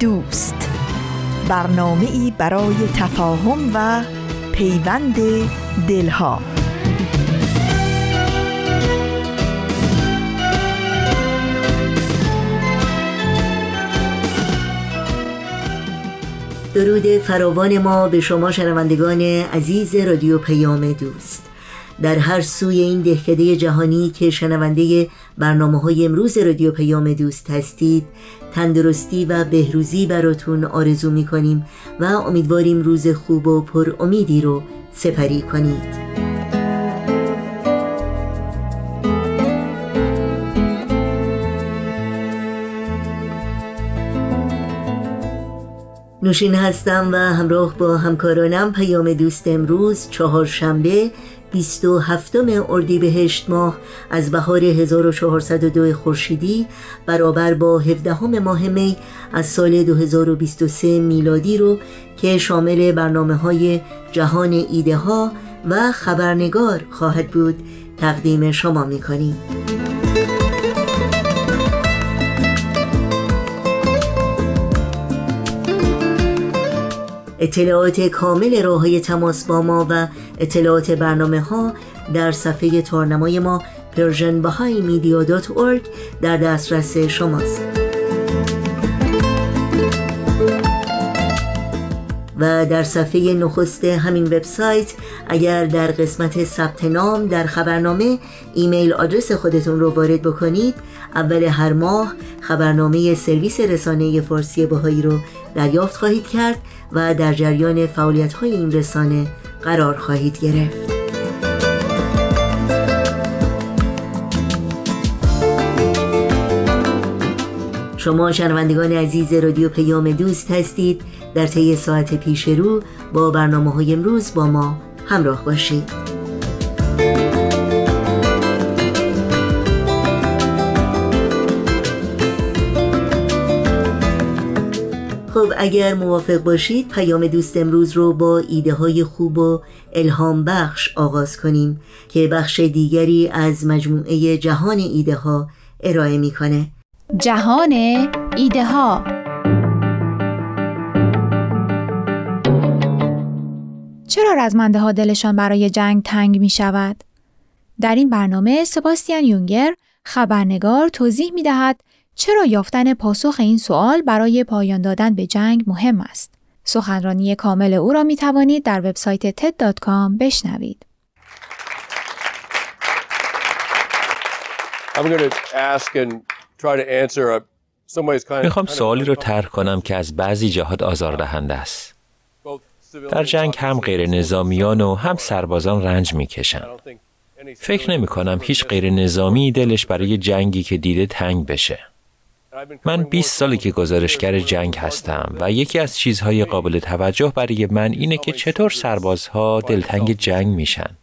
دوست. برنامه ای برای تفاهم و پیوند دلها. درود فراوان ما به شما شنوندگان عزیز رادیو پیام دوست. در هر سوی این دهکده جهانی که شنونده برنامه های امروز رادیو پیام دوست هستید تندرستی و بهروزی براتون آرزو می کنیم و امیدواریم روز خوب و پر امیدی رو سپری کنید. نوشین هستم و همراه با همکارانم پیام دوست امروز چهارشنبه 27 اردیبهشت ماه از بهار 1402 خورشیدی برابر با 17 ماه می از سال 2023 میلادی رو که شامل برنامه های جهان ایده ها و خبرنگار خواهد بود تقدیم شما می‌کنیم. اطلاعات کامل راه های تماس با ما و اطلاعات برنامه ها در صفحه تارنمای ما persianbahaimedia.org در دسترس شماست. و در صفحه نخست همین وبسایت اگر در قسمت ثبت نام در خبرنامه ایمیل آدرس خودتون رو وارد بکنید. اول هر ماه خبرنامه سرویس رسانه فارسی بهایی رو دریافت خواهید کرد. و در جریان فعالیت های این رسانه قرار خواهید گرفت. شما شنوندگان عزیز رادیو پیام دوست هستید. در طی ساعت پیش رو با برنامه های امروز با ما همراه باشید. خب اگر موافق باشید پیام دوست امروز رو با ایده های خوب و الهام بخش آغاز کنیم که بخش دیگری از مجموعه جهان ایده ها ارائه می‌کنه جهان ایده ها چرا رزمنده ها دلشان برای جنگ تنگ می شود؟ در این برنامه سباستیان یونگر خبرنگار توضیح می دهد چرا یافتن پاسخ این سوال برای پایان دادن به جنگ مهم است؟ سخنرانی کامل او را می توانید در وبسایت ted.com بشنوید. می‌خوام سوالی رو طرح کنم که از بعضی جهات آزاردهنده است. در جنگ هم غیر نظامیان و هم سربازان رنج می‌کشند. فکر نمی کنم هیچ غیر نظامی دلش برای جنگی که دیده تنگ بشه. من 20 سالی که گزارشگر جنگ هستم و یکی از چیزهای قابل توجه برای من اینه که چطور سربازها دلتنگ جنگ میشن.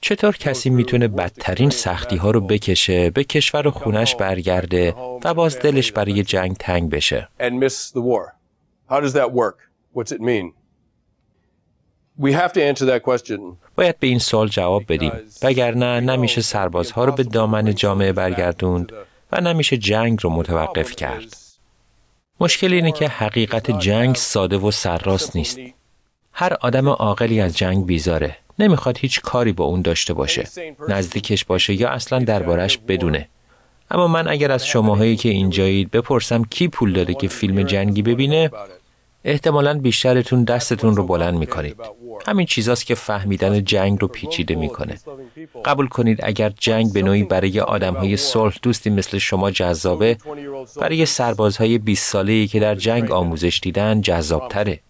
چطور کسی می‌تونه بدترین سختی ها رو بکشه به کشور و خونش برگرده و باز دلش برای جنگ تنگ بشه؟ باید به این سوال جواب بدیم. وگرنه نمیشه سربازها رو به دامن جامعه برگردوند. و نمیشه جنگ رو متوقف کرد. مشکل اینه که حقیقت جنگ ساده و سرراست نیست. هر آدم عاقلی از جنگ بیزاره. نمی‌خواد هیچ کاری با اون داشته باشه. نزدیکش باشه یا اصلا دربارش بدونه. اما من اگر از شماهایی که اینجایید بپرسم کی پول داده که فیلم جنگی ببینه احتمالا بیشترتون دستتون رو بلند می‌کنید. همین چیزاست که فهمیدن جنگ رو پیچیده می‌کنه. قبول کنید اگر جنگ به نوعی برای آدم های صلح دوستی مثل شما جذابه برای سربازهای 20 ساله‌ای که در جنگ آموزش دیدن جذابتره.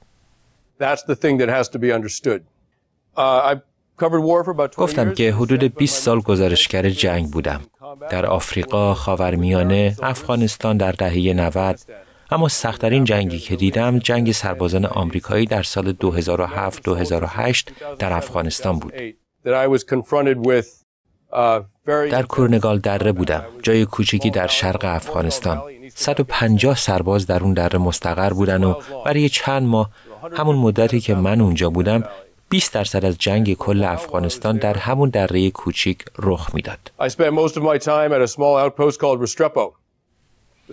گفتم که حدود 20 سال گزارشگر جنگ بودم. در آفریقا، خاورمیانه، افغانستان در دهه 90 اما سختترین جنگی که دیدم جنگ سربازان آمریکایی در سال 2007-2008 در افغانستان بود. در کورنگال دره بودم جای کوچکی در شرق افغانستان 150 سرباز در اون دره مستقر بودن و برای چند ماه همون مدتی که من اونجا بودم 20 درصد از جنگ کل افغانستان در همون دره کوچیک رخ می‌داد.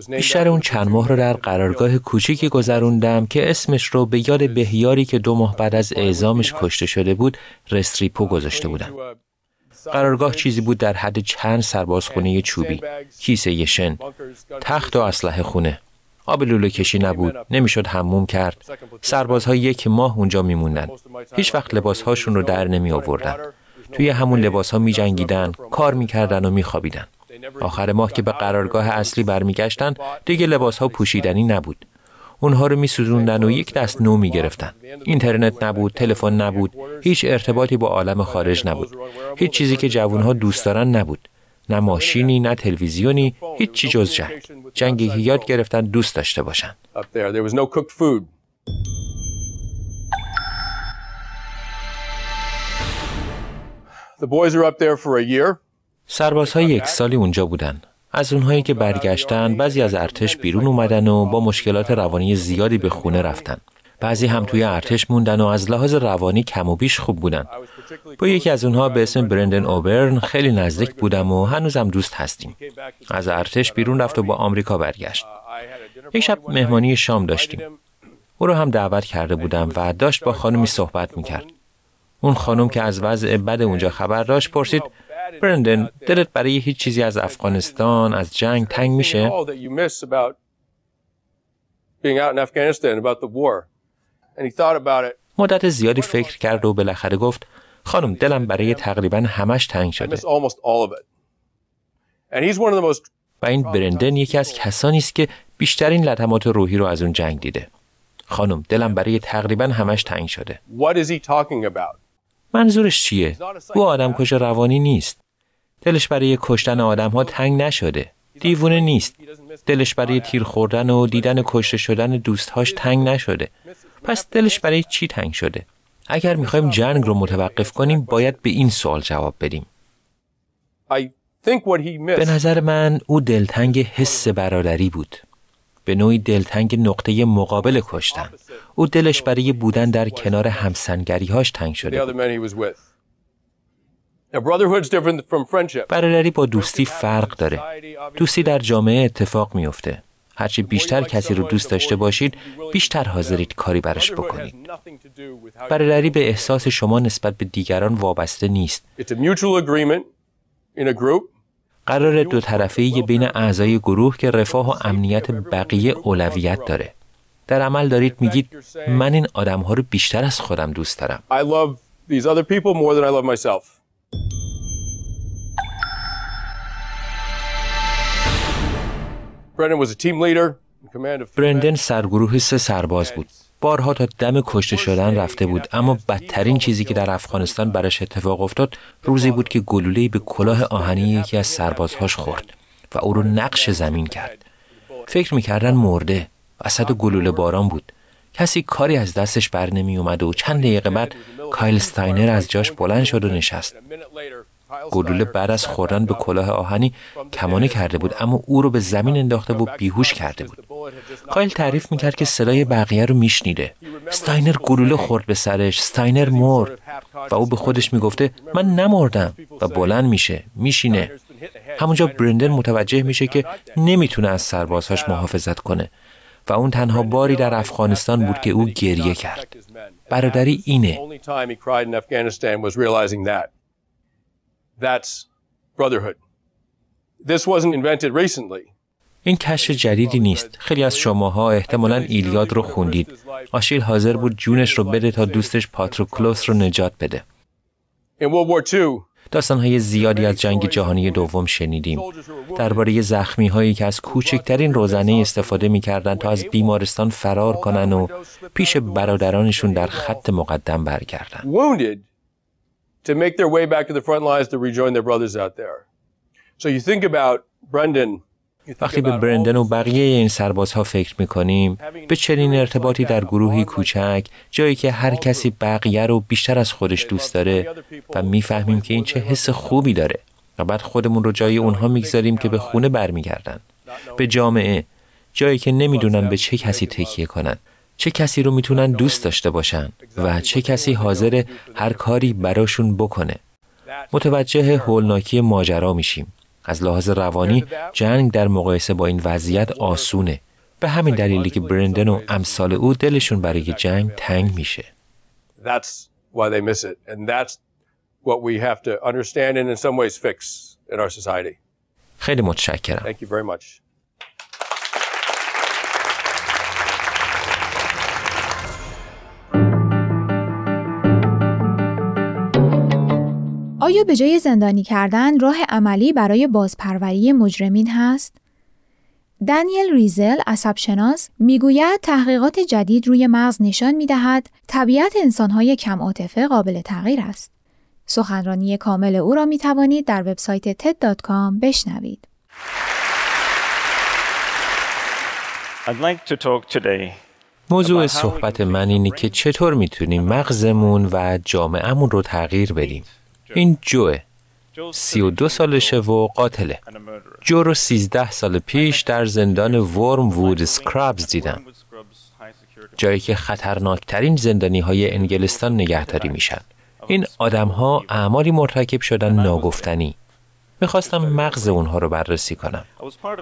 بیشتر اون چند ماه رو در قرارگاه کوچیکی گذروندم که اسمش رو به یاد بهیاری که دو ماه بعد از اعزامش کشته شده بود رستریپو گذاشته بودن. قرارگاه چیزی بود در حد چند سربازخونه چوبی، کیسه یشن، تخت و اسلحه خونه. آب لوله کشی نبود، نمی‌شد حموم کرد. سربازها یک ماه اونجا میموندن. هیچ وقت لباسهاشون رو در نمی آوردن. توی همون لباسها می جنگیدن، کار می‌کردن و میخوابیدن. آخر ماه که به قرارگاه اصلی برمیگشتن دیگه لباس ها پوشیدنی نبود. اونها رو میسوزوندن و یک دست نو می‌گرفتن. اینترنت نبود، تلفن نبود، هیچ ارتباطی با عالم خارج نبود. هیچ چیزی که جوانها دوست دارن نبود. نه ماشینی، نه تلویزیونی، هیچ چی جز جنگ. جنگی که یاد گرفتن دوست داشته باشن. The boys are up there for a year. سربازهای یک سالی اونجا بودن. از اونهایی که برگشتن بعضی از ارتش بیرون اومدن و با مشکلات روانی زیادی به خونه رفتن. بعضی هم توی ارتش موندن و از لحاظ روانی کم و بیش خوب بودن. با یکی از اونها به اسم برندن اوبرن خیلی نزدیک بودم و هنوزم دوست هستیم. از ارتش بیرون رفت و با آمریکا برگشت. یک شب مهمانی شام داشتیم. او رو هم دعوت کرده بودم و داشت با خانمی صحبت می‌کرد. اون خانم که از وضع بد اونجا خبر داشت پرسید برندن دلت برای هیچ چیزی از افغانستان از جنگ تنگ میشه؟ مدت زیادی فکر کرد و بالاخره گفت خانم دلم برای تقریبا همش تنگ شده. و این برندن یکی از کسانی است که بیشترین لطمات روحی رو از اون جنگ دیده. خانم دلم برای تقریبا همش تنگ شده. منظورش چیه؟ او آدم کش روانی نیست. دلش برای کشتن آدم ها تنگ نشده. دیوونه نیست. دلش برای تیر خوردن و دیدن کشته شدن دوستهاش تنگ نشده. پس دلش برای چی تنگ شده؟ اگر می‌خوایم جنگ رو متوقف کنیم باید به این سوال جواب بدیم. به نظر من او دلتنگ حس برادری بود. به نوعی دلتنگ نقطه مقابل کشتن. او دلش برای بودن در کنار همسنگریهاش تنگ شده برادری با دوستی فرق داره. دوستی در جامعه اتفاق میفته. هرچی بیشتر کسی رو دوست داشته باشید بیشتر حاضرید کاری براش بکنید. برادری به احساس شما نسبت به دیگران وابسته نیست. قرار دو طرفه بین اعضای گروه که رفاه و امنیت بقیه اولویت داره. در عمل دارید میگید من این آدم ها رو بیشتر از خودم دوست دارم. برندن سرگروه سه سرباز بود. بارها تا دم کشته شدن رفته بود اما بدترین چیزی که در افغانستان برش اتفاق افتاد روزی بود که گلوله‌ای به کلاه آهنی یکی از سربازهاش خورد و او رو نقش زمین کرد. فکر می‌کردن مرده. وسط گلوله باران بود. کسی کاری از دستش بر نمی اومد و چند دقیقه بعد کایل ستاینر از جاش بلند شد و نشست. گلوله بعد از خوردن به کلاه آهنی کمانه کرده بود اما او رو به زمین انداخته و بیهوش کرده بود. کایل تعریف می‌کرد که صدای بقیه رو میشنیده. ستاینر گلوله خورد به سرش ستاینر مرد. و او به خودش می‌گفته من نمردم. و بلند میشه میشینه. همونجا برندن متوجه میشه که نمی‌تونه از سربازهاش محافظت کنه. و اون تنها باری در افغانستان بود که او گریه کرد. برادری اینه. این کشف جدیدی نیست. خیلی از شماها احتمالا ایلیاد رو خوندید. آشیل حاضر بود جونش رو بده تا دوستش پاتروکلوس رو نجات بده. داستانهای زیادی از جنگ جهانی دوم شنیدیم درباره زخمی هایی که از کوچکترین روزنه استفاده می‌کردند تا از بیمارستان فرار کنن و پیش برادرانشون در خط مقدم برگردن So you think about Brendan. وقتی به برندن و the- بقیه این سربازها فکر می‌کنیم به چنین ارتباطی در گروهی کوچک جایی که هر کسی بقیه رو بیشتر از خودش دوست داره و می‌فهمیم که این چه حس خوبی داره و بعد خودمون رو جای اونها می‌گذاریم که به خونه برمیگردن. به جامعه جایی که نمی‌دونن به چه کسی تکیه کنن. چه کسی رو می‌تونن دوست داشته باشن و چه کسی حاضر هر کاری براشون بکنه. متوجه هولناکی ماجرا میشیم. از لحاظ روانی جنگ در مقایسه با این وضعیت آسونه. به همین دلیلی که برندن و امثال او دلشون برای جنگ تنگ میشه. That's why آیا به جای زندانی کردن راه عملی برای بازپروری مجرمین هست؟ دانیل ریزل عصبشناس می‌گوید تحقیقات جدید روی مغز نشان می‌دهد طبیعت انسانهای کم عاطفه قابل تغییر است. سخنرانی کامل او را می توانید در وبسایت TED.com بشنوید. I'd like to talk today موضوع صحبت من اینه که چطور می‌تونیم مغزمون و جامعهمون رو تغییر بدیم این جوه سی و دو سالشه و قاتله. جو رو سیزده سال پیش در زندان ورم وود سکرابز دیدم. جایی که خطرناکترین زندانی های انگلستان نگهداری میشن. این آدم ها اعمالی مرتکب شدن ناگفتنی. می‌خواستم مغز اونها رو بررسی کنم.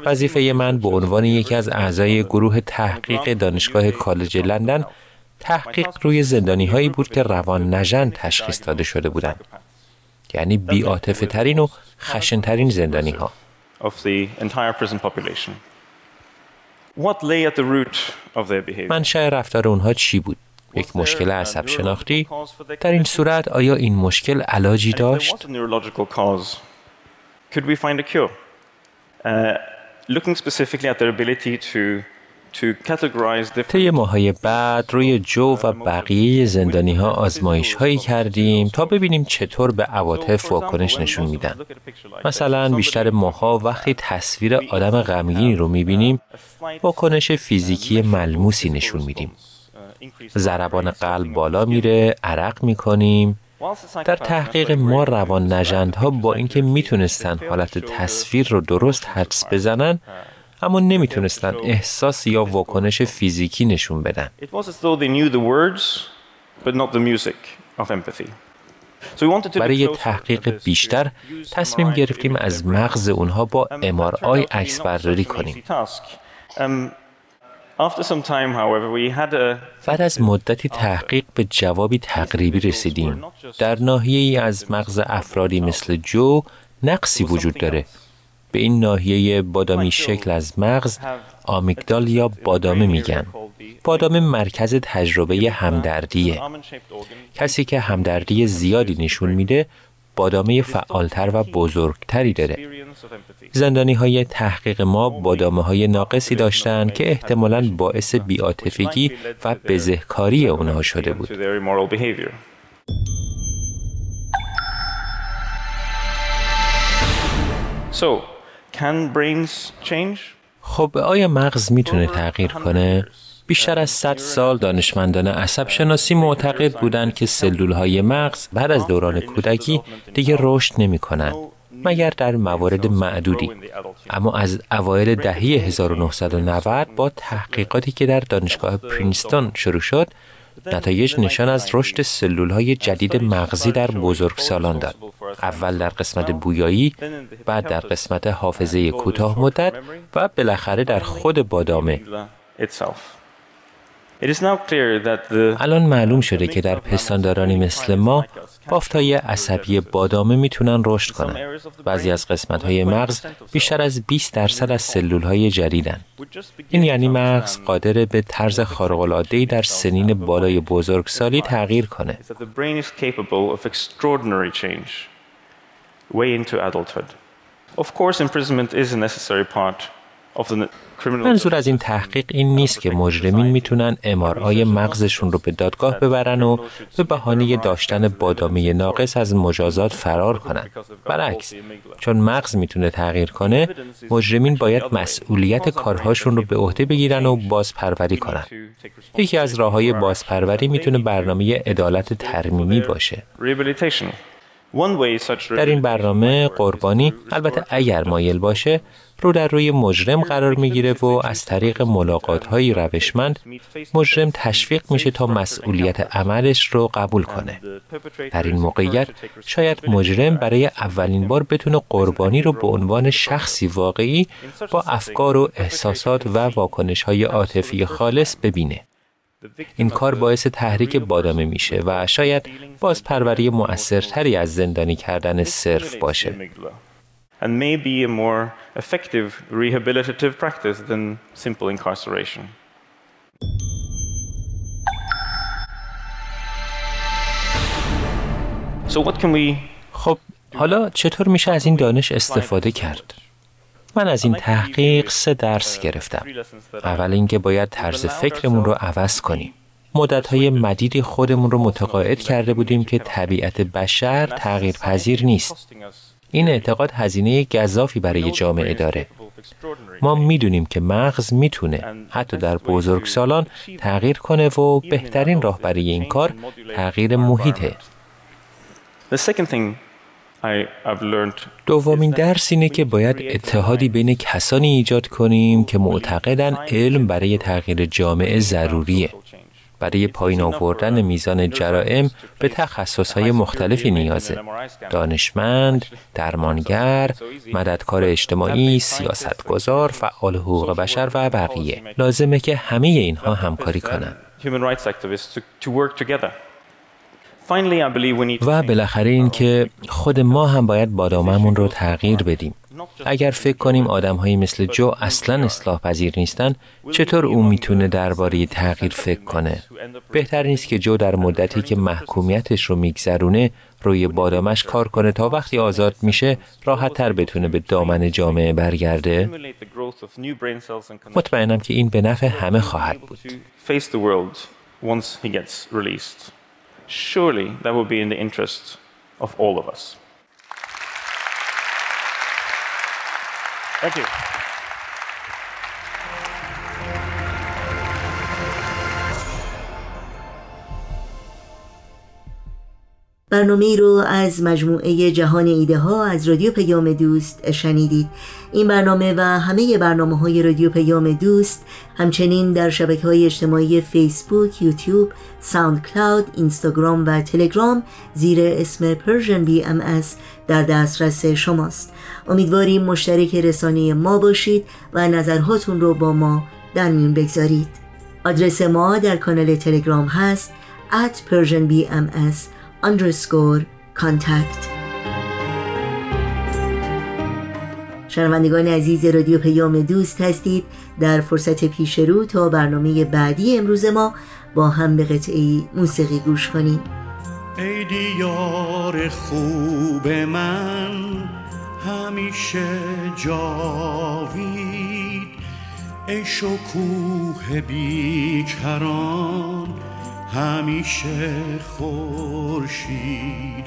وظیفه من به عنوان یکی از اعضای گروه تحقیق دانشگاه کالج لندن تحقیق روی زندانی هایی بود که روان نژند تشخیص داده شده بودند. یعنی بیاتفه ترین و خشن ترین زندانی ها of the entire prison population. What lay at the root of their behavior? منشأ رفتار اونها چی بود یک مشکل عصب شناختی در این صورت آیا این مشکل علاجی داشت could we find a cure? Uh, looking specifically at their ability to طی ماهای بعد روی جو و بقیه زندانی ها آزمایش هایی کردیم تا ببینیم چطور به عواطف واکنش نشون میدن. مثلا بیشتر ماها وقتی تصویر آدم غمگینی رو می‌بینیم واکنش فیزیکی ملموسی نشون میدیم. ضربان قلب بالا میره، عرق می‌کنیم. در تحقیق ما روان نجندها با اینکه می‌تونستن حالت تصویر رو درست حدس بزنن اما نمی‌تونستن احساس یا واکنش فیزیکی نشون بدن. برای تحقیق بیشتر تصمیم گرفتیم از مغز اونها با MRI آی اکس برداری کنیم. بعد از مدتی تحقیق به جوابی تقریبی رسیدیم. در ناهیه از مغز افرادی مثل جو نقصی وجود داره به این ناحیه بادامی شکل از مغز آمیگدال یا بادامه میگن. بادامه مرکز تجربه همدردیه. کسی که همدردی زیادی نشون میده بادامه فعالتر و بزرگتری داره. زندانی های تحقیق ما بادامه های ناقصی داشتند که احتمالاً باعث بیاتفگی و بزهکاری اونها شده بود. So, can? خب آیا مغز می‌تونه تغییر کنه؟ بیشتر از 100 سال دانشمندان عصب شناسی معتقد بودند که سلول های مغز بعد از دوران کودکی دیگه رشد نمی کنن. مگر در موارد معدودی اما از اوایل دهه 1990 با تحقیقاتی که در دانشگاه پرینستون شروع شد نتایج نشان از رشد سلول های جدید مغزی در بزرگسالان داد. اول در قسمت بویایی بعد در قسمت حافظه کوتاه مدت و بالاخره در خود بادامه الان معلوم شده که در پستاندارانی مثل ما بافتای عصبی بادامه می‌تونن رشد کنن. بعضی از قسمت های مغز بیشتر از 20 درصد از سلول های جدیدن. این یعنی مغز قادر به طرز خارق‌العاده‌ای در سنین بالای بزرگسالی تغییر کنه. the of. Of course, imprisonment is a necessary part منظور از این تحقیق این نیست که مجرمین می‌تونن امارای مغزشون رو به دادگاه ببرن و به بهانه داشتن بادامی ناقص از مجازات فرار کنن. برعکس چون مغز می‌تونه تغییر کنه مجرمین باید مسئولیت کارهاشون رو به عهده بگیرن و بازپروری کنن. یکی از راه های بازپروری می‌تونه برنامه عدالت ترمیمی باشه. در این برنامه قربانی البته اگر مایل باشه رو در روی مجرم قرار می‌گیره و از طریق ملاقات های روشمند مجرم تشویق میشه تا مسئولیت عملش رو قبول کنه. در این موقعیت شاید مجرم برای اولین بار بتونه قربانی رو به عنوان شخصی واقعی با افکار و احساسات و واکنش های عاطفی خالص ببینه. این کار باعث تحریک بادامه میشه و شاید باز پروری مؤثرتری از زندانی کردن صرف باشه. And may be a more effective rehabilitative practice than simple incarceration. So what can we خب حالا چطور میشه از این دانش استفاده کرد؟ من از این تحقیق سه درس گرفتم. اول اینکه باید طرز فکرمون رو عوض کنیم. مدتهای مدیدی خودمون رو متقاعد کرده بودیم که طبیعت بشر تغییر پذیر نیست. این اعتقاد هزینه گذافی برای جامعه داره. ما می‌دونیم که مغز می‌تونه حتی در بزرگسالان تغییر کنه و بهترین راه برای این کار تغییر محیطه. دومین درس اینه که باید اتحادی بین کسانی ایجاد کنیم که معتقدن علم برای تغییر جامعه ضروریه. برای پایین آوردن میزان جرائم به تخصصهای مختلفی نیازه. دانشمند، درمانگر، مددکار اجتماعی، سیاستگزار، فعال حقوق بشر و بقیه. لازمه که همه اینها همکاری کنند. و بالاخره این که خود ما هم باید باداممون رو تغییر بدیم. اگر فکر کنیم آدم مثل جو اصلا اصلاح پذیر نیستن چطور او می‌تونه درباره تغییر فکر کنه؟ بهتر نیست که جو در مدتی که محکومیتش رو میگذرونه روی بادامش کار کنه تا وقتی آزاد میشه راحت تر بتونه به دامن جامعه برگرده؟ مطمئنم که این به نفع همه خواهد بود. Surely that will be in the interest of all of us. Thank you. برنامه رو از مجموعه جهان ایده ها از رادیو پیام دوست شنیدید. این برنامه و همه برنامه های رادیو پیام دوست همچنین در شبکه های اجتماعی فیسبوک، یوتیوب، SoundCloud، اینستاگرام و تلگرام زیر اسم Persian BMS در دسترس شماست. امیدواریم مشترک رسانه ما باشید و نظرهاتون رو با ما در میون بگذارید. آدرس ما در کانال تلگرام هست at persianbms underscore contact. شنوندگان عزیز رادیو پیام دوست هستید. در فرصت پیش رو تا برنامه بعدی امروز ما با هم به قطعی موسیقی گوش کنیم. ای دیار خوب من همیشه جاوید ای شکوه بیکران همیشه خورشید.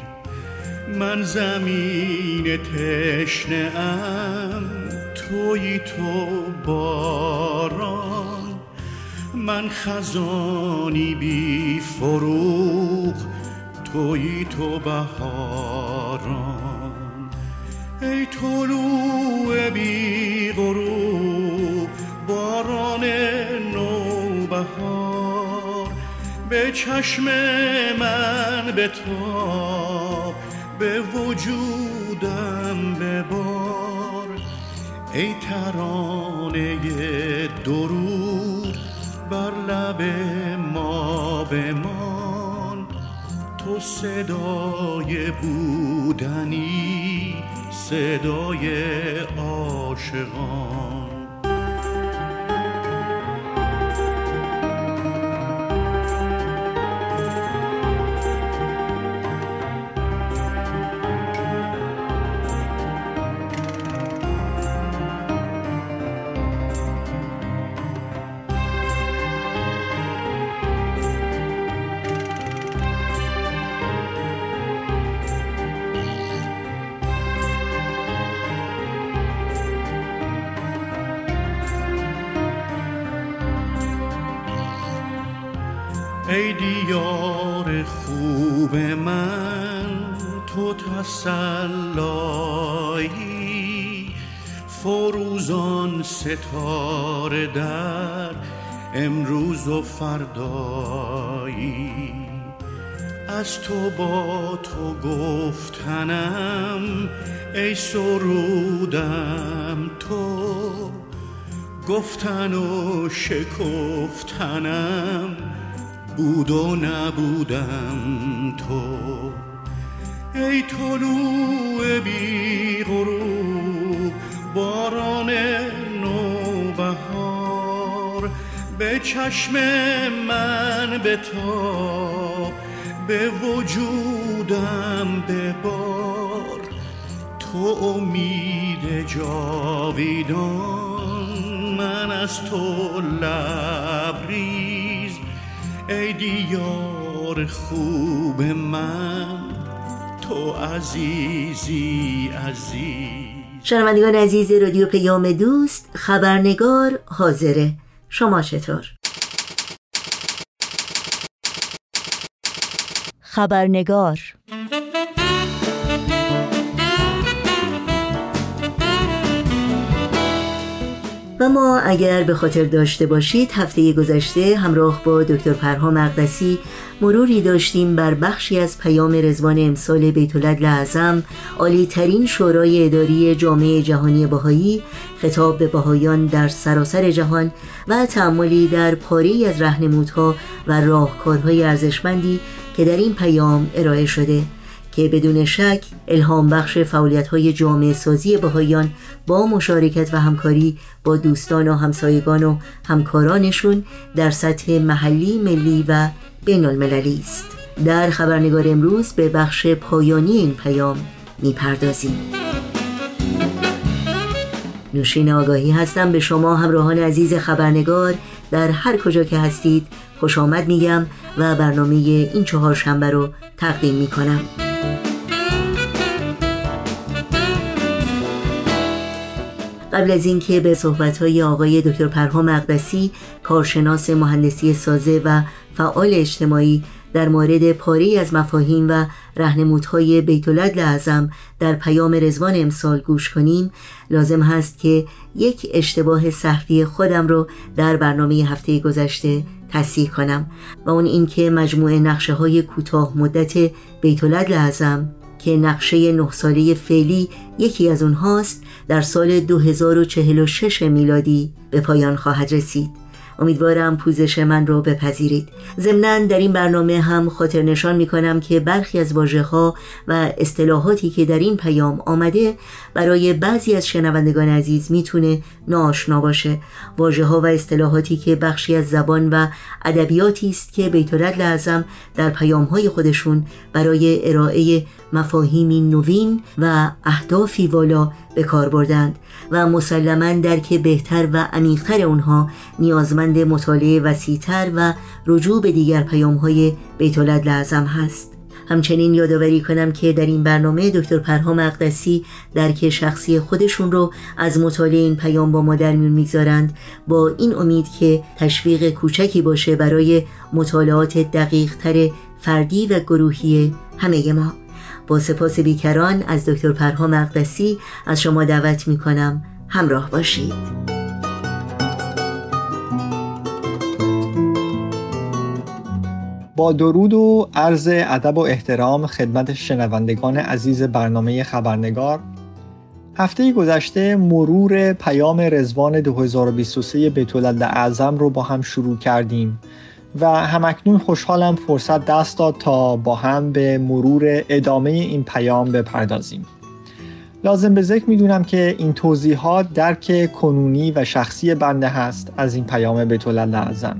من زمین تشنه ام توی تو باران. من خزانی بی فروغ توی تو بهاران. ای طلوع بی غروب باران به چشم من به تا به وجودم ببار. ای ترانه درود بر لب ما بمان. تو صدای بودنی صدای عاشقان. ستاره در امروز و فردایی. از تو با تو گفتنم ای سرودم تو گفتن و شکفتنم بود و نبودم تو. ای طلوع بی غروب باران به چشم من به تا به وجودم ببار. تو امید جاویدان من از تو لبریز. ای دیار خوب من تو عزیزی عزیز. شنوندگان عزیز رادیو پیام دوست خبرنگار حاضره. شما چطور؟ خبرنگار و ما اگر به خاطر داشته باشید هفته گذشته همراه با دکتر پرها مقدسی مروری داشتیم بر بخشی از پیام رزوان امسال بیت اعظم عالی ترین شورای اداری جامعه جهانی بهایی خطاب به بهایان در سراسر جهان و تعملی در پاری از رهنمودها و راهکارهای ارزشمندی که در این پیام ارائه شده که بدون شک الهام بخش فعالیت های جامعه سازی بهایان با مشارکت و همکاری با دوستان و همسایگان و همکارانشون در سطح محلی، ملی و بین المللی است. در خبرنگار امروز به بخش پایانی این پیام می‌پردازیم. نوشین آگاهی هستم به شما همراهان عزیز خبرنگار. در هر کجا که هستید خوش آمد میگم و برنامه این چهار شنبه رو تقدیم می‌کنم. قبل از اینکه به صحبت‌های آقای دکتر پرها مقدسی کارشناس مهندسی سازه و فعال اجتماعی در مورد پاری از مفاهیم و رهنمودهای بیت لعظم در پیام رزوان امسال گوش کنیم. لازم هست که یک اشتباه صحفی خودم رو در برنامه هفته گذشته تصحیح کنم و اون اینکه مجموعه نقشه های کوتاه مدت بیت لعظم که نقشه نه ساله فعلی یکی از اونهاست در سال 2046 میلادی به پایان خواهد رسید. امیدوارم پوزش من رو بپذیرید. ضمنا در این برنامه هم خاطر نشان می کنم که برخی از واجه ها و اصطلاحاتی که در این پیام آمده برای بعضی از شنوندگان عزیز می‌تونه ناآشنا باشه. واژه ها و اصطلاحاتی که بخشی از زبان و ادبیاتی است که بیت لازم در پیام های خودشون برای ارائه مفاهیمی نوین و اهدافی والا به کار بردند و مسلما درک بهتر و عمیقتر اونها نیازمند مطالعه وسیعتر و رجوع به دیگر پیام های بیت لازم هست. همچنین یادآوری کنم که در این برنامه دکتر پرهام اقدسی درک شخصی خودشون رو از مطالعه این پیام با ما در میون می‌گذارند با این امید که تشویق کوچکی باشه برای مطالعات دقیق تر فردی و گروهی همه ما. با سپاس بیکران از دکتر پرهام مقدسی از شما دعوت می کنم همراه باشید. با درود و عرض ادب و احترام خدمت شنوندگان عزیز برنامه خبرنگار هفته گذشته مرور پیام رزوان 2023 بیت اعظم رو با هم شروع کردیم. و همکنون خوشحالم فرصت دست داد تا با هم به مرور ادامه این پیام بپردازیم لازم به ذکر می‌دونم که این توضیحات درک کنونی و شخصی بنده هست از این پیام بیت اعظم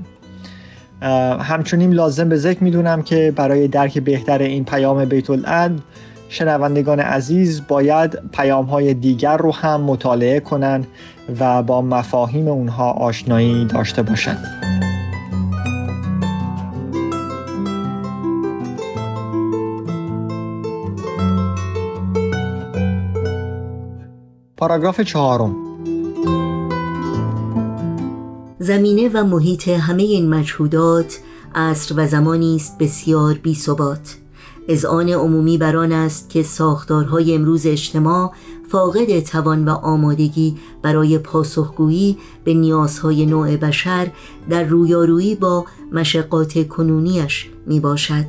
همچنین لازم به ذکر می‌دونم که برای درک بهتر این پیام بیت شنوندگان عزیز باید پیام های دیگر رو هم مطالعه کنند و با مفاهیم اونها آشنایی داشته باشند. پاراگراف چهارم زمینه و محیط همه این مجهودات عصر و زمانی است بسیار بی ثبات آن عمومی بران است که ساختارهای امروز اجتماع فاقد توان و آمادگی برای پاسخگویی به نیازهای نوع بشر در رویارویی با مشقات کنونیش می باشد.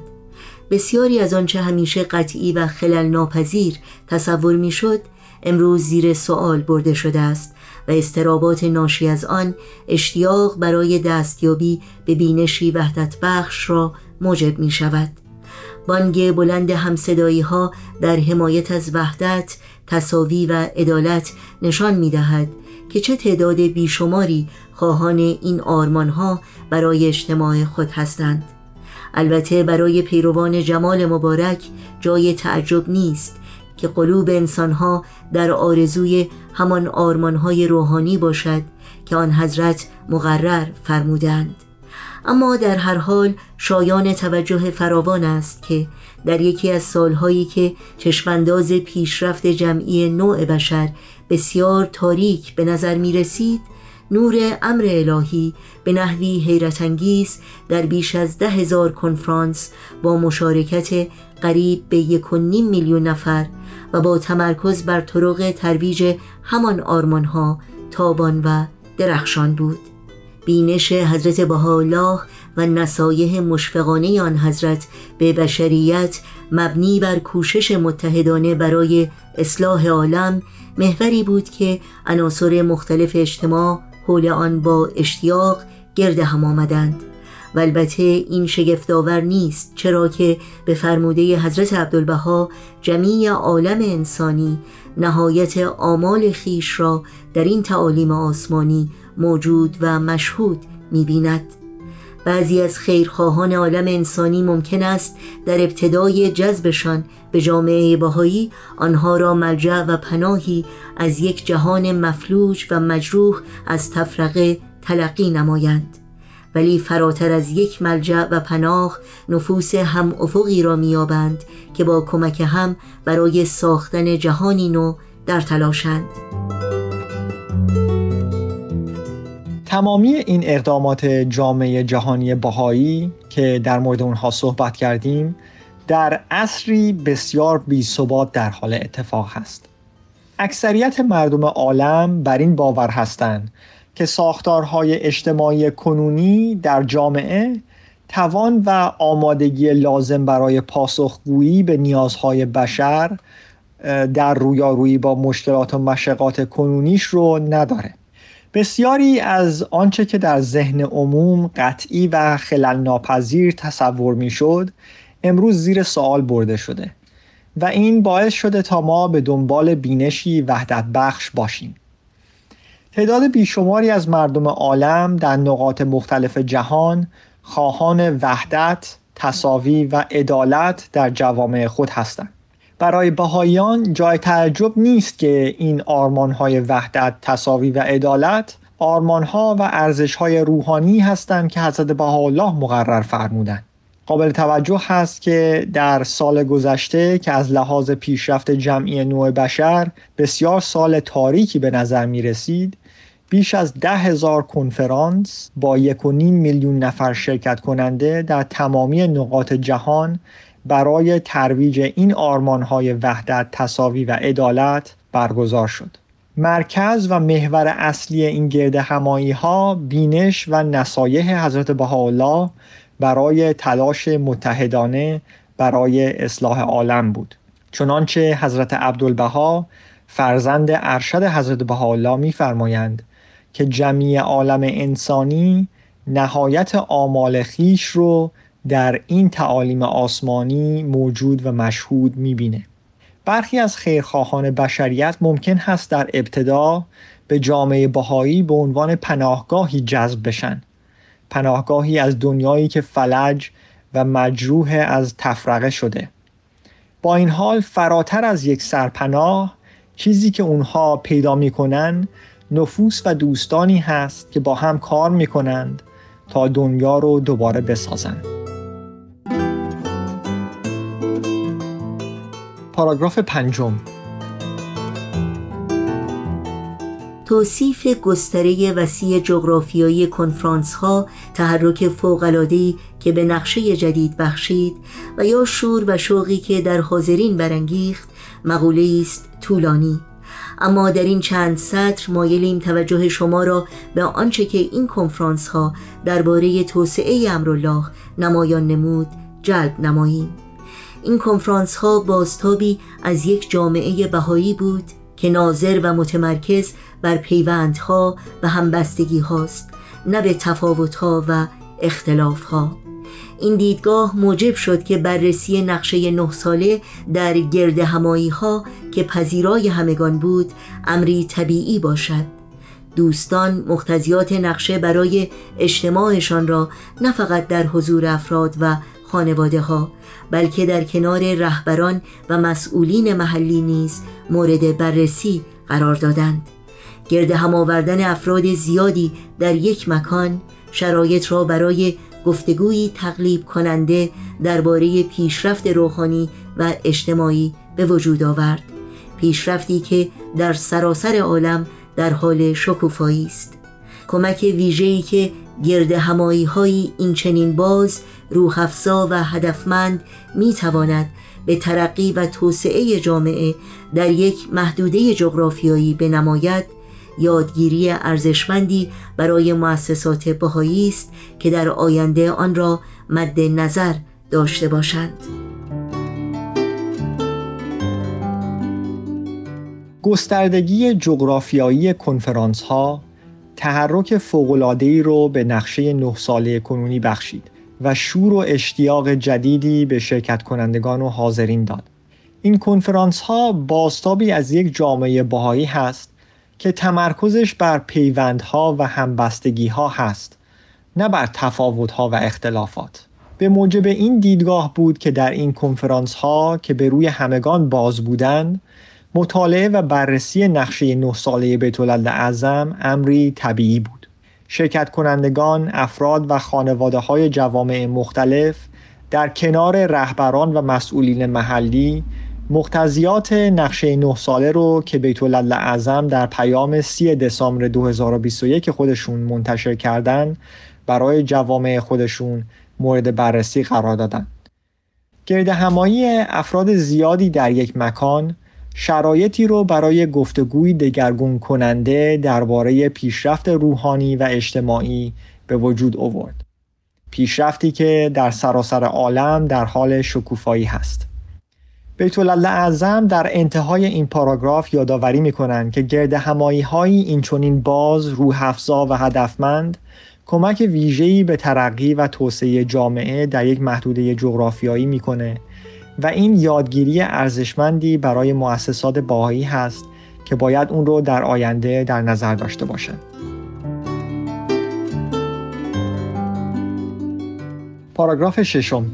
بسیاری از آنچه همیشه قطعی و خلل ناپذیر تصور می شد امروز زیر سوال برده شده است و استرابات ناشی از آن اشتیاق برای دستیابی به بینشی وحدت بخش را موجب می شود. بانگ بلند همصدایی ها در حمایت از وحدت، تصاوی و عدالت نشان می دهد که چه تعداد بیشماری خواهان این آرمان ها برای اجتماع خود هستند. البته برای پیروان جمال مبارک جای تعجب نیست که قلوب انسانها در آرزوی همان آرمانهای روحانی باشد که آن حضرت مقرر فرمودند. اما در هر حال شایان توجه فراوان است که در یکی از سالهایی که چشمانداز پیشرفت جمعی نوع بشر بسیار تاریک به نظر می رسید نور امر الهی به نحوی حیرت انگیز در بیش از ده هزار کنفرانس با مشارکت قریب به یک و نیم میلیون نفر و با تمرکز بر طرق ترویج همان آرمانها تابان و درخشان بود. بینش حضرت بهاءالله و نصایح مشفقانه آن حضرت به بشریت مبنی بر کوشش متحدانه برای اصلاح عالم محوری بود که عناصر مختلف اجتماع حول آن با اشتیاق گرد هم آمدند. و البته این شگفتآور نیست چرا که به فرموده حضرت عبدالبها جمیع عالم انسانی نهایت آمال خیش را در این تعالیم آسمانی موجود و مشهود می‌بیند. بعضی از خیرخواهان عالم انسانی ممکن است در ابتدای جذبشان به جامعه باهایی آنها را ملجع و پناهی از یک جهان مفلوج و مجروح از تفرقه تلقی نمایند. ولی فراتر از یک ملجع و پناه نفوس هم افقی را میابند که با کمک هم برای ساختن جهانی نو در تلاشند. تمامی این اقدامات جامعه جهانی بهایی که در مورد اونها صحبت کردیم در عصری بسیار بی در حال اتفاق هست. اکثریت مردم عالم بر این باور هستند که ساختارهای اجتماعی کنونی در جامعه توان و آمادگی لازم برای پاسخگویی به نیازهای بشر در رویارویی با مشکلات و مشقات کنونیش رو نداره. بسیاری از آنچه که در ذهن عموم قطعی و خلل ناپذیر تصور می‌شد امروز زیر سوال برده شده و این باعث شده تا ما به دنبال بینشی وحدت بخش باشیم. تعداد بیشماری از مردم عالم در نقاط مختلف جهان خواهان وحدت، تصاوی و عدالت در جوامع خود هستند. برای بهاییان جای تعجب نیست که این آرمانهای وحدت، تصاوی و عدالت آرمانها و ارزشهای روحانی هستند که حضرت بهاءالله مقرر فرمودند. قابل توجه هست که در سال گذشته که از لحاظ پیشرفت جمعی نوع بشر بسیار سال تاریکی به نظر می رسید بیش از ده هزار کنفرانس با یک و نیم میلیون نفر شرکت کننده در تمامی نقاط جهان برای ترویج این آرمانهای وحدت، تصاوی و عدالت برگزار شد. مرکز و محور اصلی این گرد همایی ها بینش و نصایح حضرت بهاءالله برای تلاش متحدانه برای اصلاح عالم بود چنانچه حضرت عبدالبها فرزند ارشد حضرت بهاءالله میفرمایند که جمعی عالم انسانی نهایت آمال خیش رو در این تعالیم آسمانی موجود و مشهود می‌بینه. برخی از خیرخواهان بشریت ممکن هست در ابتدا به جامعه بهایی به عنوان پناهگاهی جذب بشن. پناهگاهی از دنیایی که فلج و مجروح از تفرقه شده. با این حال فراتر از یک سرپناه چیزی که اونها پیدا می‌کنن نفوس و دوستانی هست که با هم کار می‌کنند تا دنیا رو دوباره بسازند. پاراگراف پنجم. توصیف گستره وسیع جغرافیایی کنفرانس ها تحرک فوقلادهی که به نقشه جدید بخشید و یا شور و شوقی که در حاضرین برانگیخت مقوله است طولانی. اما در این چند سطر مایلیم توجه شما را به آنچه که این کنفرانس ها درباره توسعه امرالله نمایان نمود جلب نماییم. این کنفرانس ها بازتابی از یک جامعه بهایی بود که ناظر و متمرکز بر پیوندها و همبستگی هاست نه به تفاوت و اختلاف ها این دیدگاه موجب شد که بررسی نقشه نه ساله در گرد همایی ها که پذیرای همگان بود امری طبیعی باشد. دوستان مختزیات نقشه برای اجتماعشان را نه فقط در حضور افراد و خانواده ها بلکه در کنار رهبران و مسئولین محلی نیز مورد بررسی قرار دادند. گرد هم آوردن افراد زیادی در یک مکان شرایط را برای گفتگویی تقلیب کننده درباره پیشرفت روحانی و اجتماعی به وجود آورد. پیشرفتی که در سراسر عالم در حال شکوفایی است. کمک ویژه‌ای که گرد همایی های این چنین باز روحفزا و هدفمند می تواند به ترقی و توسعه جامعه در یک محدوده جغرافیایی بنماید یادگیری ارزشمندی برای مؤسسات بهایی است که در آینده آن را مد نظر داشته باشند گستردگی جغرافیایی کنفرانس ها تحرک فوق‌العاده‌ای رو به نقشه نه ساله کنونی بخشید و شور و اشتیاق جدیدی به شرکت کنندگان و حاضرین داد. این کنفرانس ها باستابی از یک جامعه باهایی هست که تمرکزش بر پیوندها و همبستگی ها هست نه بر تفاوت ها و اختلافات. به موجب این دیدگاه بود که در این کنفرانس ها که به روی همگان باز بودند مطالعه و بررسی نقشه نه ساله بیت اعظم امری طبیعی بود. شرکت کنندگان افراد و خانواده های جوامع مختلف در کنار رهبران و مسئولین محلی مقتضیات نقشه نه ساله رو که بیت اعظم در پیام 30 دسامبر 2021 خودشون منتشر کردن برای جوامع خودشون مورد بررسی قرار دادن گرد همایی افراد زیادی در یک مکان شرایطی رو برای گفتگوی دگرگون کننده درباره پیشرفت روحانی و اجتماعی به وجود آورد. پیشرفتی که در سراسر عالم در حال شکوفایی هست. بیت اعظم در انتهای این پاراگراف یادآوری می‌کنند که گرد همایی های اینچنین باز روح و هدفمند کمک ویژه‌ای به ترقی و توسعه جامعه در یک محدوده جغرافیایی می‌کنه و این یادگیری ارزشمندی برای مؤسسات باهایی هست که باید اون رو در آینده در نظر داشته باشند. پاراگراف ششم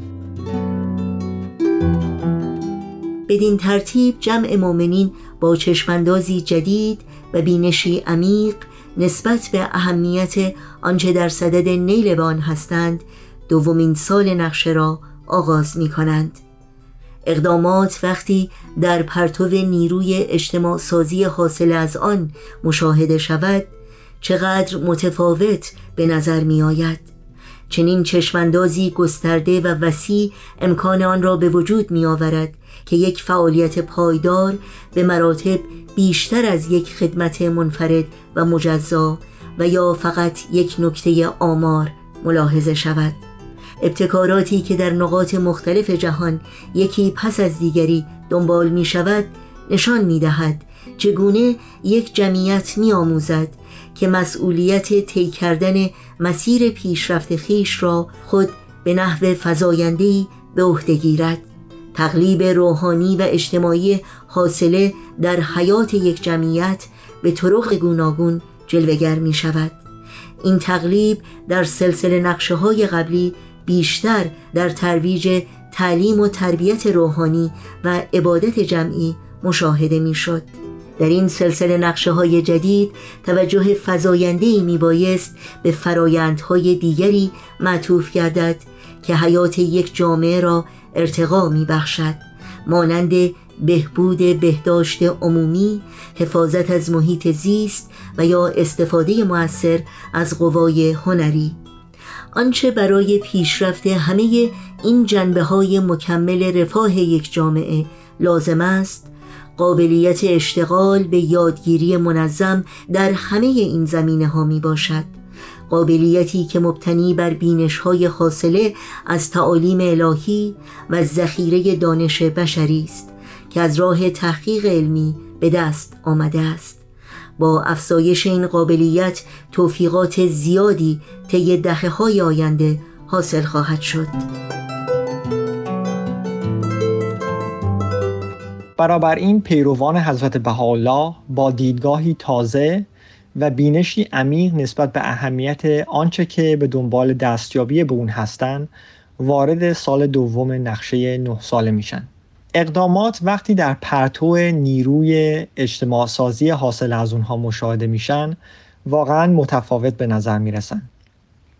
بدین ترتیب جمع مؤمنین با چشماندازی جدید و بینشی عمیق نسبت به اهمیت آنچه در صدد نیل به هستند دومین سال نقشه را آغاز می کنند اقدامات وقتی در پرتو نیروی اجتماع سازی حاصل از آن مشاهده شود چقدر متفاوت به نظر می آید چنین چشماندازی گسترده و وسیع امکان آن را به وجود می آورد که یک فعالیت پایدار به مراتب بیشتر از یک خدمت منفرد و مجزا و یا فقط یک نکته آمار ملاحظه شود. ابتکاراتی که در نقاط مختلف جهان یکی پس از دیگری دنبال می شود نشان می دهد چگونه یک جمعیت می آموزد که مسئولیت طی کردن مسیر پیشرفت خیش را خود به نحو فزاینده‌ای به عهده گیرد. تقلیب روحانی و اجتماعی حاصله در حیات یک جمعیت به طرق گوناگون جلوگر می شود این تقلیب در سلسله نقشه های قبلی بیشتر در ترویج تعلیم و تربیت روحانی و عبادت جمعی مشاهده می شد. در این سلسله نقشه های جدید توجه فضاینده می بایست به فرایندهای دیگری معطوف گردد که حیات یک جامعه را ارتقا می بخشد مانند بهبود بهداشت عمومی حفاظت از محیط زیست و یا استفاده موثر از قوای هنری. آنچه برای پیشرفت همه این جنبه های مکمل رفاه یک جامعه لازم است قابلیت اشتغال به یادگیری منظم در همه این زمینه ها می باشد قابلیتی که مبتنی بر بینش های حاصله از تعالیم الهی و ذخیره دانش بشری است که از راه تحقیق علمی به دست آمده است. با افزایش این قابلیت توفیقات زیادی طی دهه های آینده حاصل خواهد شد. برابر این پیروان حضرت بهاءالله با دیدگاهی تازه و بینشی عمیق نسبت به اهمیت آنچه که به دنبال دستیابی به اون هستند وارد سال دوم نقشه نه ساله میشن. اقدامات وقتی در پرتو نیروی اجتماع سازی حاصل از اونها مشاهده میشن واقعا متفاوت به نظر می‌رسن.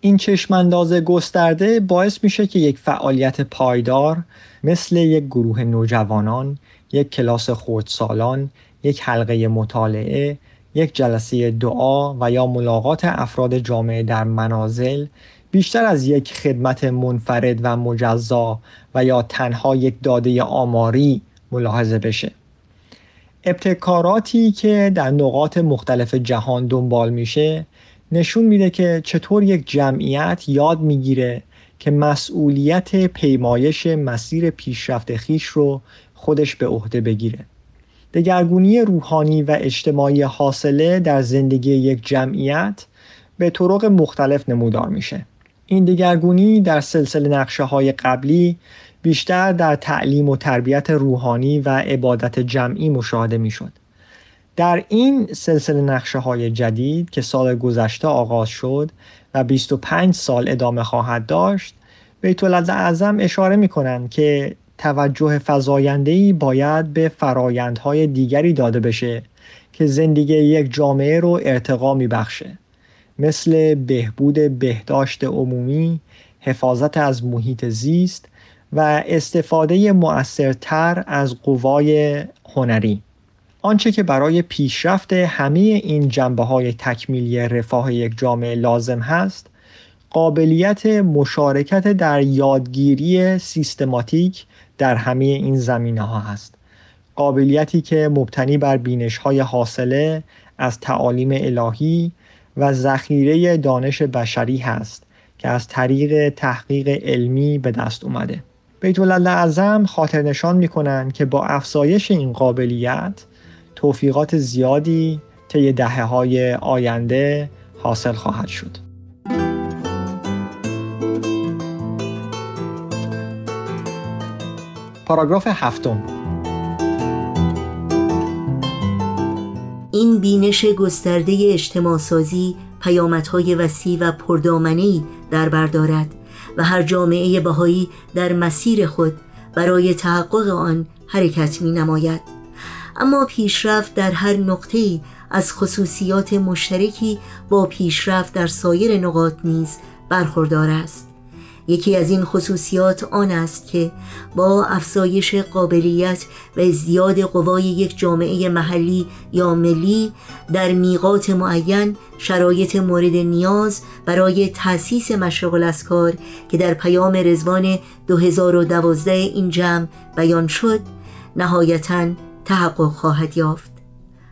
این چشمانداز گسترده باعث میشه که یک فعالیت پایدار مثل یک گروه نوجوانان، یک کلاس خردسالان، یک حلقه مطالعه، یک جلسه دعا و یا ملاقات افراد جامعه در منازل بیشتر از یک خدمت منفرد و مجزا و یا تنها یک داده آماری ملاحظه بشه. ابتکاراتی که در نقاط مختلف جهان دنبال میشه نشون میده که چطور یک جمعیت یاد می‌گیره که مسئولیت پیمایش مسیر پیشرفت خیش رو خودش به عهده بگیره. دگرگونی روحانی و اجتماعی حاصله در زندگی یک جمعیت به طرق مختلف نمودار میشه این دگرگونی در سلسله نقشه های قبلی بیشتر در تعلیم و تربیت روحانی و عبادت جمعی مشاهده می‌شد. در این سلسله نقشه های جدید که سال گذشته آغاز شد و 25 سال ادامه خواهد داشت بیت اعظم اشاره می کنند که توجه فضایندهی باید به فرایندهای دیگری داده بشه که زندگی یک جامعه رو ارتقا می بخشه. مثل بهبود بهداشت عمومی، حفاظت از محیط زیست و استفاده مؤثرتر از قوای هنری آنچه که برای پیشرفت همه این جنبه های تکمیلی رفاه یک جامعه لازم هست قابلیت مشارکت در یادگیری سیستماتیک در همه این زمینه ها هست. قابلیتی که مبتنی بر بینش های حاصله از تعالیم الهی و ذخیره دانش بشری هست که از طریق تحقیق علمی به دست اومده. بیت اعظم خاطر نشان می‌کنن که با افزایش این قابلیت توفیقات زیادی طی دهه های آینده حاصل خواهد شد. پاراگراف هفتم. این بینش گسترده اجتماع سازی پیامدهای وسیع و پردامنی در بردارد و هر جامعه بهایی در مسیر خود برای تحقق آن حرکت می نماید اما پیشرفت در هر نقطه از خصوصیات مشترکی با پیشرفت در سایر نقاط نیز برخوردار است. یکی از این خصوصیات آن است که با افزایش قابلیت و ازدیاد قوای یک جامعه محلی یا ملی در میقات معین شرایط مورد نیاز برای تأسیس مشرق الاسکار که در پیام رزوان 2012 این جمع بیان شد نهایتا تحقق خواهد یافت.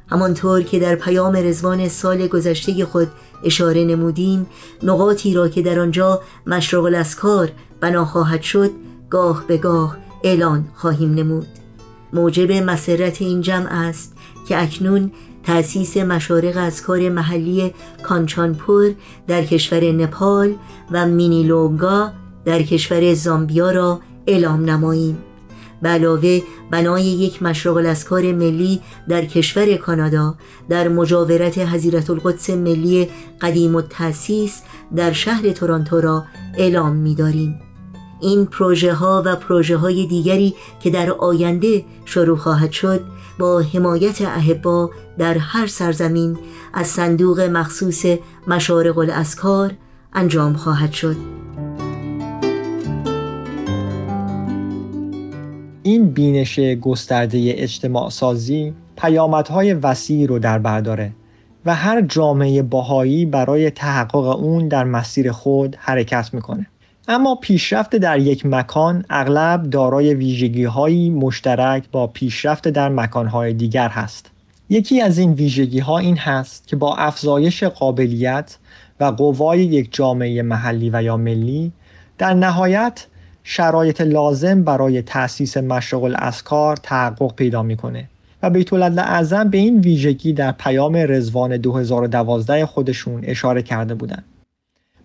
همانطور که در پیام رزوان سال گذشته خود اشاره نمودیم نقاطی را که در آنجا مشرق الاسکار بنا خواهد شد گاه به گاه اعلان خواهیم نمود. موجب مسرت این جمع است که اکنون تأسیس مشارق از کار محلی کانچانپور در کشور نپال و مینیلونگا در کشور زامبیا را اعلام نماییم. به علاوه بنای یک مشرق الاسکار ملی در کشور کانادا در مجاورت حضیرت القدس ملی قدیم و تأسیس در شهر تورانتو را اعلام می داریم. این پروژه ها و پروژه های دیگری که در آینده شروع خواهد شد با حمایت اهبا در هر سرزمین از صندوق مخصوص مشارق الاسکار انجام خواهد شد. این بینش گسترده اجتماع سازی پیامدهای وسیعی رو در برداره و هر جامعه باهایی برای تحقق اون در مسیر خود حرکت می‌کنه. اما پیشرفت در یک مکان اغلب دارای ویژگی هایی مشترک با پیشرفت در مکانهای دیگر هست. یکی از این ویژگی ها این هست که با افزایش قابلیت و قوای یک جامعه محلی و یا ملی در نهایت شرایط لازم برای تأسیس مشرق الاسکار تحقق پیدا می‌کنه و بیت اعظم به این ویژگی در پیام رزوان 2012 خودشون اشاره کرده بودند.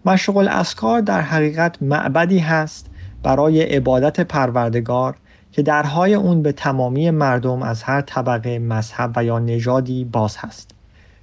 مشرق الاسکار در حقیقت معبدی هست برای عبادت پروردگار که درهای اون به تمامی مردم از هر طبقه مذهب و یا نژادی باز هست.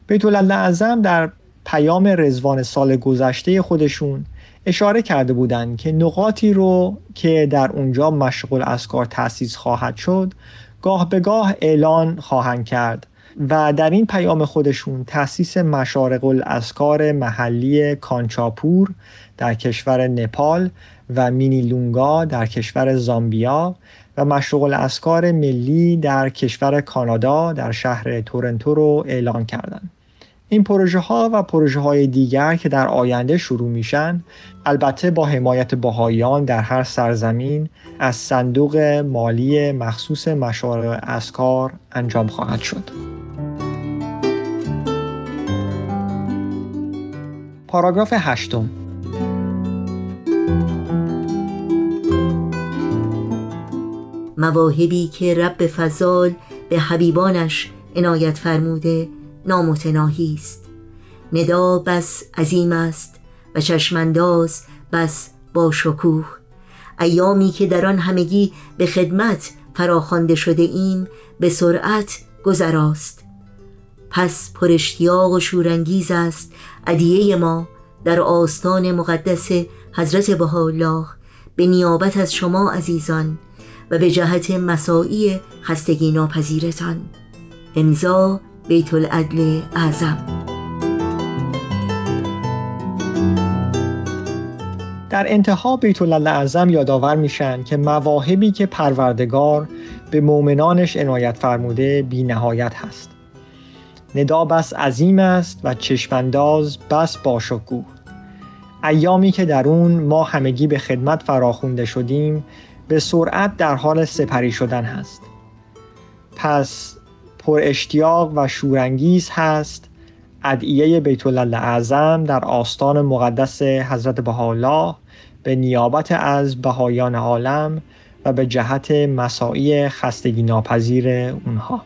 بیت اعظم در پیام رزوان سال گذشته خودشون اشاره کرده بودند که نقاطی رو که در اونجا مشغول اسکار تأسیس خواهد شد گاه به گاه اعلان خواهند کرد و در این پیام خودشون تأسیس مشارق الاسکار محلی کانچاپور در کشور نپال و مینی لونگا در کشور زامبیا و مشروق الاسکار ملی در کشور کانادا در شهر تورنتو رو اعلان کردند. این پروژه ها و پروژه های دیگر که در آینده شروع میشن البته با حمایت باهایان در هر سرزمین از صندوق مالی مخصوص مشارع اسکار انجام خواهد شد. پاراگراف هشتم مواهبی که رب فضال به حبیبانش عنایت فرموده نامتناهی است. ندا بس عظیم است و چشمانداز بس با شکوه. ایامی که در آن همگی به خدمت فراخوانده شده ایم به سرعت گذراست. پس پرشتیاق و شورانگیز است ادیه ما در آستان مقدس حضرت بهاءالله به نیابت از شما عزیزان و به جهت مساعی خستگی ناپذیرتان. امضا بیت العدل اعظم. در انتها بیت اعظم یادآور میشن که مواهبی که پروردگار به مؤمنانش عنایت فرموده بی نهایت هست. ندا بس عظیم است و چشمانداز بس باشکوه ایامی که در اون ما همگی به خدمت فراخونده شدیم به سرعت در حال سپری شدن هست. پس پر اشتیاق و شورانگیز هست. ادعیه بیت اعظم در آستان مقدس حضرت بهاءالله به نیابت از بهایان عالم و به جهت مساعی خستگی ناپذیر اونها.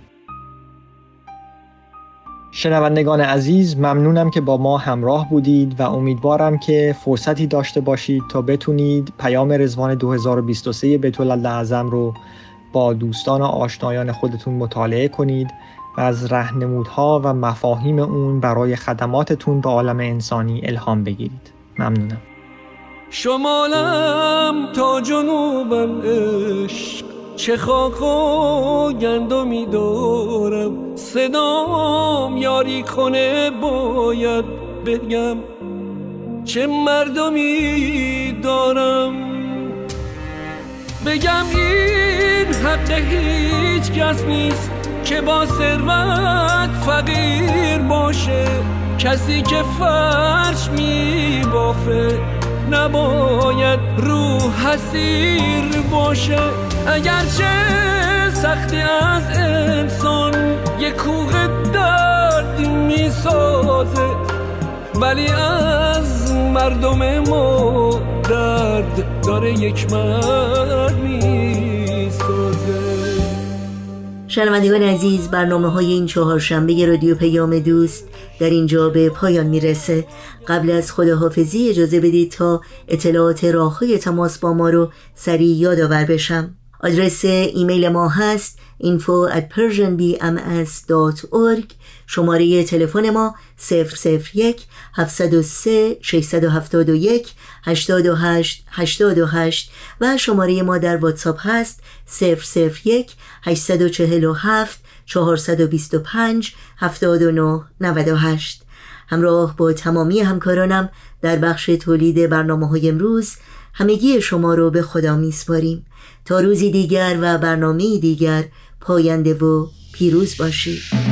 شنوندگان عزیز ممنونم که با ما همراه بودید و امیدوارم که فرصتی داشته باشید تا بتونید پیام رزوان 2023 بیت اعظم رو با دوستان و آشنایان خودتون مطالعه کنید و از رهنمودها و مفاهیم اون برای خدماتتون به عالم انسانی الهام بگیرید. ممنونم. شمالم تا جنوبم عشق چه خاک و گندمی دارم صدام یاری کنه باید بگم چه مردمی دارم. بگم این حق هیچ کس نیست که با ثروت فقیر باشه. کسی که فرش می بافه نباید رو حسیر باشه. اگرچه سختی از انسان یه کوه درد می‌سازه ولی از مردم ما درد داره یک مرد می‌سازه شنوندگان عزیز برنامه های این چهارشنبه رادیو پیام دوست در اینجا به پایان می‌رسه. قبل از خداحافظی اجازه بدید تا اطلاعات راه تماس با ما رو سریع یادآور بشم. آدرس ایمیل ما هست info at persianbms.org شماره تلفن ما 001 703 671 828 828 و شماره ما در واتساپ هست 001 847 425 79 98 همراه با تمامی همکارانم در بخش تولید برنامه های امروز همگی شما رو به خدا میسپاریم. تا روزی دیگر و برنامه دیگر پاینده و پیروز باشید.